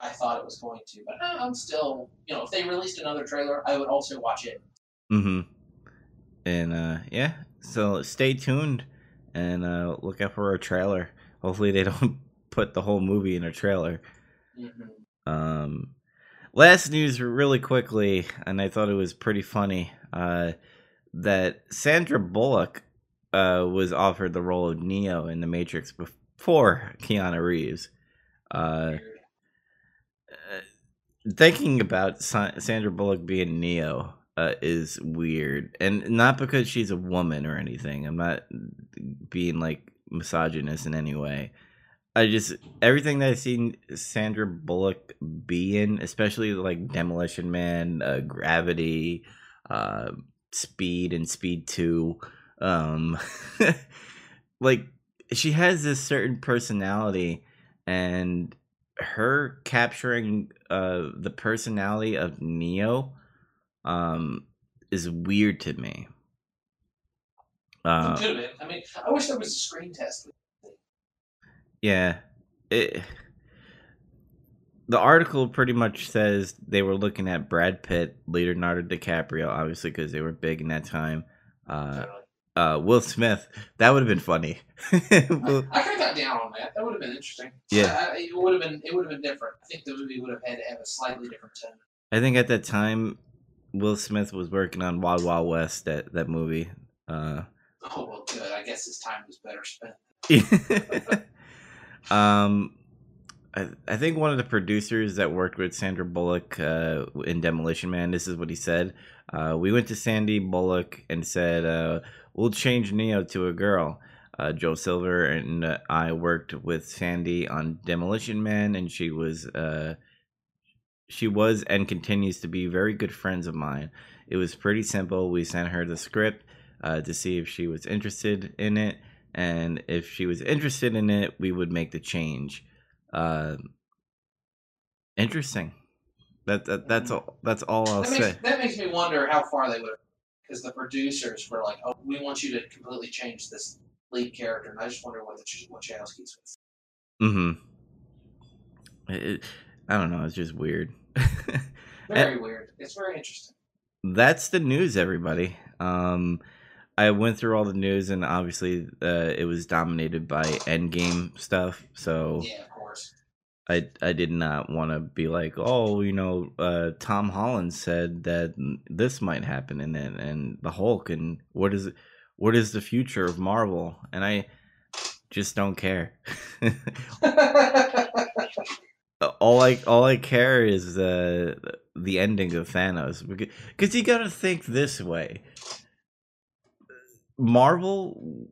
I thought it was going to, but uh, I'm still, you know, if they released another trailer, I would also watch it. Mm hmm And uh, yeah, so stay tuned and uh, look out for a trailer. Hopefully, they don't put the whole movie in a trailer. hmm Um, last news, really quickly, and I thought it was pretty funny. Uh, that Sandra Bullock uh, was offered the role of Neo in The Matrix before Keanu Reeves. Uh, thinking about Sa- Sandra Bullock being Neo uh, is weird, and not because she's a woman or anything. I'm not being like misogynist in any way. I just everything that I've seen Sandra Bullock be in, especially like Demolition Man, uh, Gravity, uh, Speed, and Speed Two, um, like she has this certain personality, and her capturing uh the personality of Neo um is weird to me. Uh it could have been. I mean, I wish there was a screen test. Yeah. It the article pretty much says they were looking at Brad Pitt, later Leonardo DiCaprio, obviously because they were big in that time. Uh, uh, Will Smith, that would have been funny. Will- I could have got down on that. That would have been interesting. Yeah. I, I- it would have been. It would have been different. I think the movie would have had to have a slightly different tone. I think at that time, Will Smith was working on Wild Wild West. That that movie. Uh, Oh well, good. I guess his time was better spent. um, I, I think one of the producers that worked with Sandra Bullock uh, in Demolition Man. This is what he said. Uh, we went to Sandy Bullock and said, uh, "We'll change Neo to a girl." Uh, Joel Silver and uh, I worked with Sandy on Demolition Man, and she was uh, she was and continues to be very good friends of mine. It was pretty simple. We sent her the script uh, to see if she was interested in it, and if she was interested in it, we would make the change. Uh, interesting. That, that that's all. That's all I'll That makes, say. that makes me wonder how far they would, because the producers were like, "Oh, we want you to completely change this lead character," and I just wonder what the Ch- Wachowskis would. Mm-hmm. It, I don't know. It's just weird. Very weird. It's very interesting. that's the news, everybody. Um, I went through all the news, and obviously, uh, it was dominated by Endgame stuff. So Yeah, of course. I I did not want to be like, oh, you know, uh, Tom Holland said that this might happen, and then and the Hulk, and what is what is the future of Marvel? And I just don't care. all I all I care is uh, the ending of Thanos because you got to think this way. Marvel,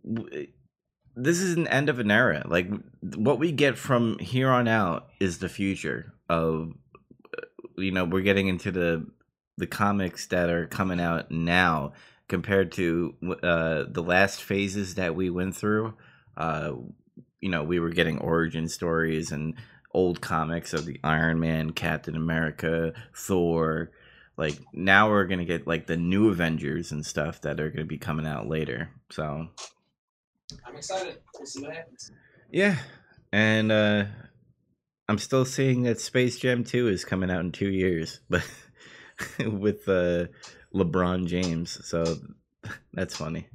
this is an end of an era. Like what we get from here on out is the future of. uh, You know, we're getting into the the comics that are coming out now compared to uh, the last phases that we went through. Uh, you know, we were getting origin stories and old comics of the Iron Man, Captain America, Thor. Like now we're gonna get like the new Avengers and stuff that are gonna be coming out later. So I'm excited. We'll see what happens. yeah, and uh I'm still seeing that Space Jam 2 is coming out in two years, but with uh, LeBron James. So that's funny.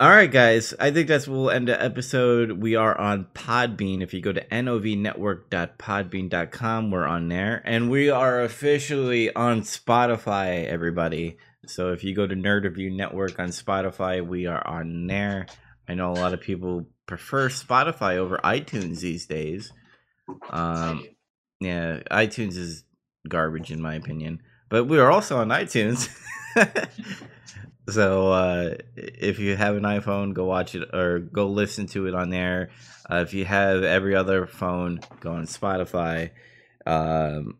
All right, guys. I think that's we'll end the episode. We are on Podbean. If you go to novnetwork.podbean.com, we're on there. And we are officially on Spotify, everybody. So if you go to Nerd Review Network on Spotify, we are on there. I know a lot of people prefer Spotify over iTunes these days. Um, yeah, iTunes is garbage in my opinion, but we are also on iTunes. so uh, if you have an iPhone, go watch it or go listen to it on there. Uh, if you have every other phone, go on Spotify. Um,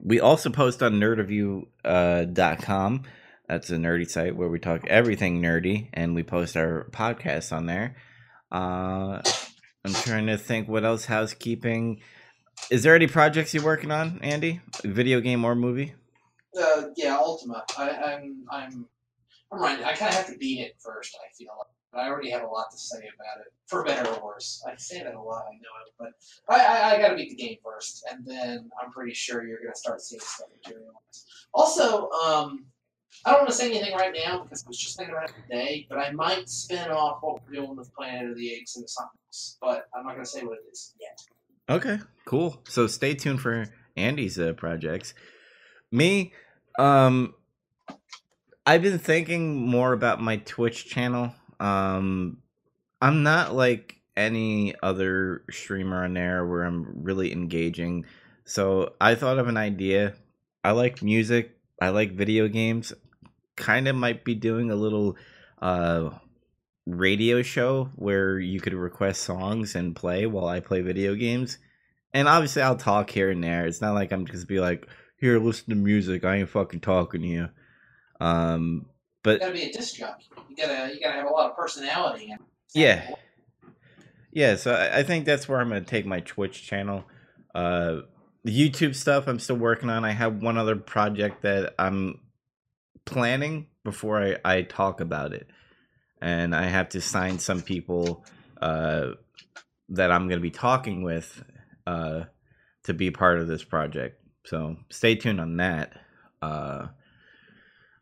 we also post on nerdreview.com. That's a nerdy site where we talk everything nerdy, and we post our podcasts on there. Uh, I'm trying to think what else housekeeping. Is there any projects you're working on, Andy? Video game or movie? Uh, yeah, Ultima. I, I'm, I'm, I'm right. I kind of have to beat it first. I feel like, but I already have a lot to say about it, for better or worse. I say that a lot. I know it, but I, I, I got to beat the game first, and then I'm pretty sure you're gonna start seeing stuff materialize. Also, um, I don't want to say anything right now because I was just thinking about it today, but I might spin off what we're doing with Planet of the Apes into something else. But I'm not gonna say what it is yet. Okay, cool. So stay tuned for Andy's uh, projects. Me, um, I've been thinking more about my Twitch channel. Um, I'm not like any other streamer on there where I'm really engaging. So I thought of an idea. I like music. I like video games. Kind of might be doing a little uh radio show where you could request songs and play while I play video games. And obviously I'll talk here and there. It's not like I'm just be like, here, listen to music. I ain't fucking talking to you. Um but You gotta be a disc jockey. You gotta, you gotta have a lot of personality. Yeah. Yeah, so I I think that's where I'm gonna take my Twitch channel. Uh, the YouTube stuff I'm still working on. I have one other project that I'm planning before I, I talk about it, and I have to sign some people uh, that I'm gonna be talking with uh, to be part of this project. So stay tuned on that. Uh,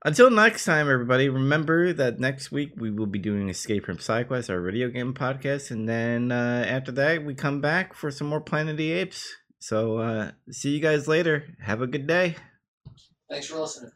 until next time, everybody, remember that next week we will be doing Escape from SideQuest, our video game podcast, and then uh, after that we come back for some more Planet of the Apes. So uh, see you guys later. Have a good day. Thanks for listening.